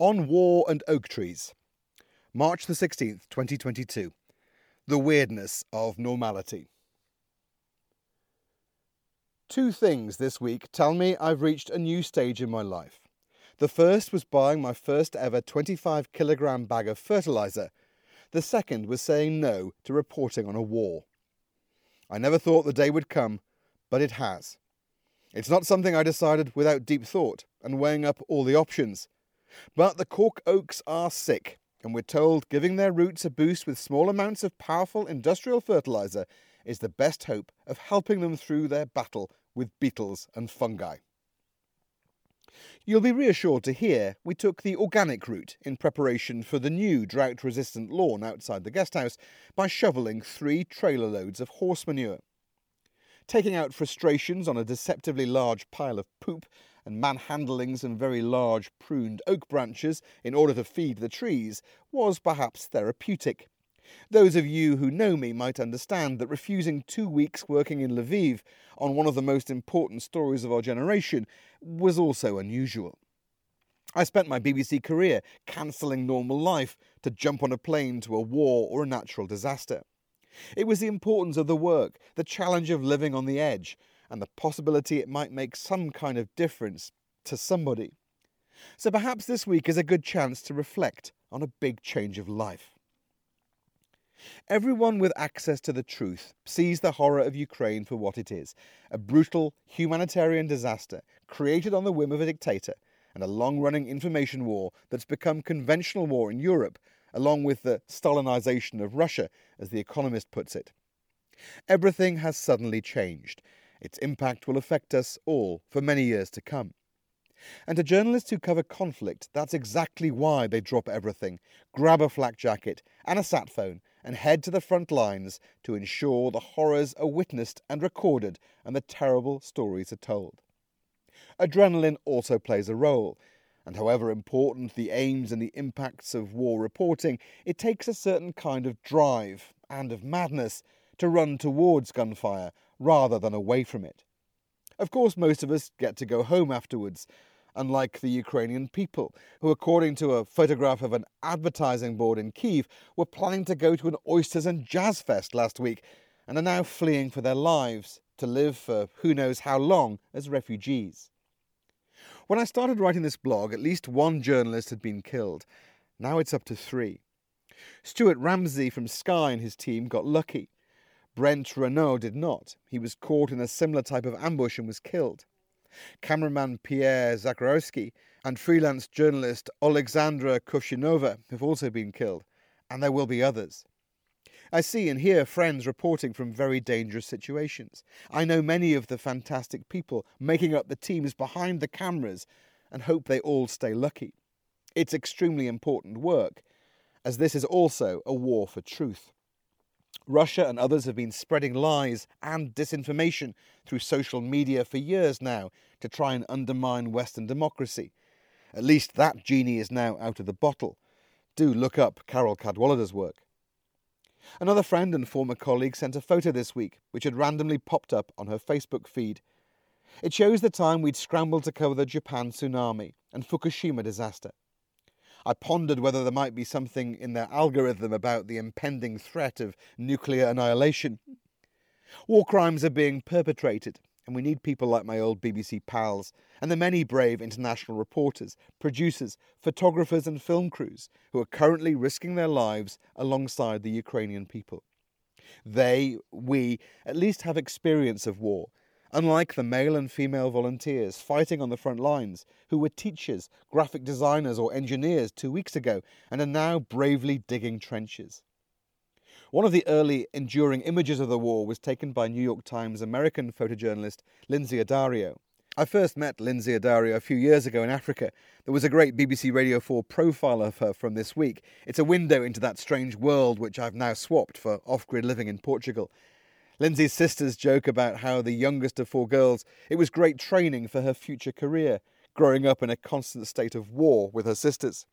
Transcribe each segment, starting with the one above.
On War and Oak Trees. March the 16th, 2022. The weirdness of normality. Two things this week tell me I've reached a new stage in my life. The first was buying my first ever 25 kilogram bag of fertilizer. The second was saying no to reporting on a war. I never thought the day would come, but it has. It's not something I decided without deep thought and weighing up all the options. But the cork oaks are sick, and we're told giving their roots a boost with small amounts of powerful industrial fertilizer is the best hope of helping them through their battle with beetles and fungi. You'll be reassured to hear we took the organic route in preparation for the new drought resistant lawn outside the guesthouse by shoveling three trailer loads of horse manure. Taking out frustrations on a deceptively large pile of poop and manhandling some very large pruned oak branches in order to feed the trees was perhaps therapeutic. Those of you who know me might understand that refusing two weeks working in Lviv on one of the most important stories of our generation was also unusual. I spent my BBC career cancelling normal life to jump on a plane to a war or a natural disaster. It was the importance of the work, the challenge of living on the edge, and the possibility it might make some kind of difference to somebody. So perhaps this week is a good chance to reflect on a big change of life. Everyone with access to the truth sees the horror of Ukraine for what it is a brutal humanitarian disaster created on the whim of a dictator and a long running information war that's become conventional war in Europe, along with the Stalinization of Russia, as The Economist puts it. Everything has suddenly changed. Its impact will affect us all for many years to come. And to journalists who cover conflict, that's exactly why they drop everything, grab a flak jacket and a sat phone, and head to the front lines to ensure the horrors are witnessed and recorded and the terrible stories are told. Adrenaline also plays a role, and however important the aims and the impacts of war reporting, it takes a certain kind of drive and of madness to run towards gunfire rather than away from it. Of course, most of us get to go home afterwards, unlike the Ukrainian people, who, according to a photograph of an advertising board in Kiev, were planning to go to an oysters and jazz fest last week and are now fleeing for their lives to live for who knows how long as refugees. When I started writing this blog, at least one journalist had been killed. Now it's up to three. Stuart Ramsay from Sky and his team got lucky. Brent Renaud did not. He was caught in a similar type of ambush and was killed. Cameraman Pierre Zakharowski and freelance journalist Alexandra Kuvshinova have also been killed, and there will be others. I see and hear friends reporting from very dangerous situations. I know many of the fantastic people making up the teams behind the cameras and hope they all stay lucky. It's extremely important work, as this is also a war for truth. Russia and others have been spreading lies and disinformation through social media for years now to try and undermine Western democracy. At least that genie is now out of the bottle. Do look up Carol Cadwalladr's work. Another friend and former colleague sent a photo this week, which had randomly popped up on her Facebook feed. It shows the time we'd scrambled to cover the Japan tsunami and Fukushima disaster. I pondered whether there might be something in their algorithm about the impending threat of nuclear annihilation. War crimes are being perpetrated, and we need people like my old BBC pals and the many brave international reporters, producers, photographers, and film crews who are currently risking their lives alongside the Ukrainian people. They, we, at least have experience of war unlike the male and female volunteers fighting on the front lines, who were teachers, graphic designers, or engineers two weeks ago and are now bravely digging trenches. One of the early enduring images of the war was taken by New York Times American photojournalist Lynsey Addario. I first met Lynsey Addario a few years ago in Africa. There was a great BBC Radio 4 profile of her from this week. It's a window into that strange world which I've now swapped for off grid living in Portugal. Lynsey's sisters joke about how the youngest of four girls, it was great training for her future career, growing up in a constant state of war with her sisters.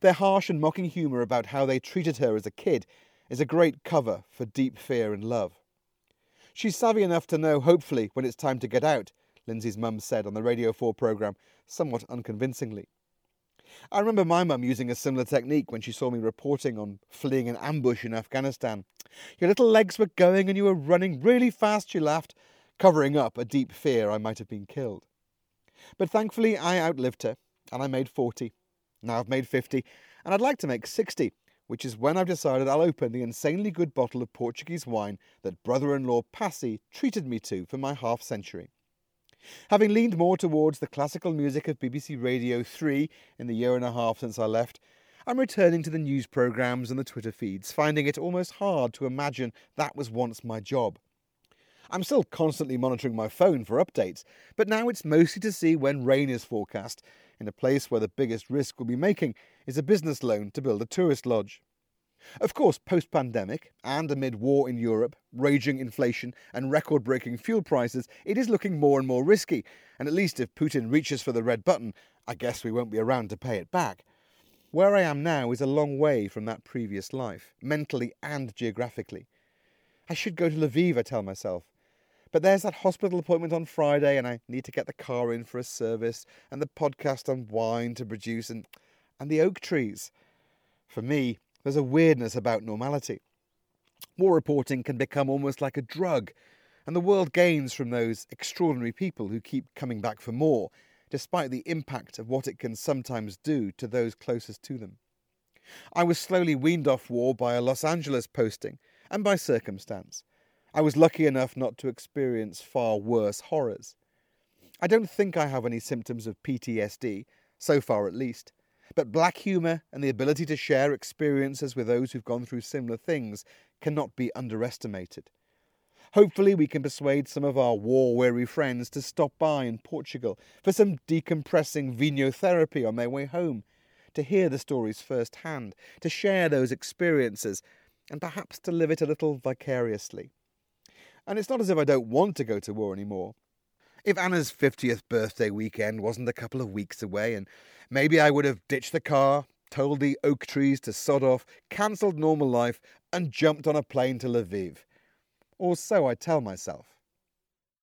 Their harsh and mocking humour about how they treated her as a kid is a great cover for deep fear and love. She's savvy enough to know, hopefully, when it's time to get out, Lynsey's mum said on the Radio 4 programme, somewhat unconvincingly. I remember my mum using a similar technique when she saw me reporting on fleeing an ambush in Afghanistan. Your little legs were going and you were running really fast, she laughed, covering up a deep fear I might have been killed. But thankfully, I outlived her, and I made 40. Now I've made 50, and I'd like to make 60, which is when I've decided I'll open the insanely good bottle of Portuguese wine that brother in law Passy treated me to for my half century. Having leaned more towards the classical music of BBC Radio 3 in the year and a half since I left, I'm returning to the news programmes and the Twitter feeds, finding it almost hard to imagine that was once my job. I'm still constantly monitoring my phone for updates, but now it's mostly to see when rain is forecast, in a place where the biggest risk we'll be making is a business loan to build a tourist lodge. Of course, post pandemic, and amid war in Europe, raging inflation, and record breaking fuel prices, it is looking more and more risky, and at least if Putin reaches for the red button, I guess we won't be around to pay it back. Where I am now is a long way from that previous life, mentally and geographically. I should go to Lviv, I tell myself. But there's that hospital appointment on Friday, and I need to get the car in for a service, and the podcast on wine to produce, and, and the oak trees. For me, there's a weirdness about normality. War reporting can become almost like a drug, and the world gains from those extraordinary people who keep coming back for more, despite the impact of what it can sometimes do to those closest to them. I was slowly weaned off war by a Los Angeles posting and by circumstance. I was lucky enough not to experience far worse horrors. I don't think I have any symptoms of PTSD, so far at least, but black humour and the ability to share experiences with those who've gone through similar things cannot be underestimated. Hopefully, we can persuade some of our war weary friends to stop by in Portugal for some decompressing vinho therapy on their way home, to hear the stories firsthand, to share those experiences, and perhaps to live it a little vicariously. And it's not as if I don't want to go to war anymore. If Anna's 50th birthday weekend wasn't a couple of weeks away, and maybe I would have ditched the car, told the oak trees to sod off, cancelled normal life, and jumped on a plane to Lviv. Or so I tell myself.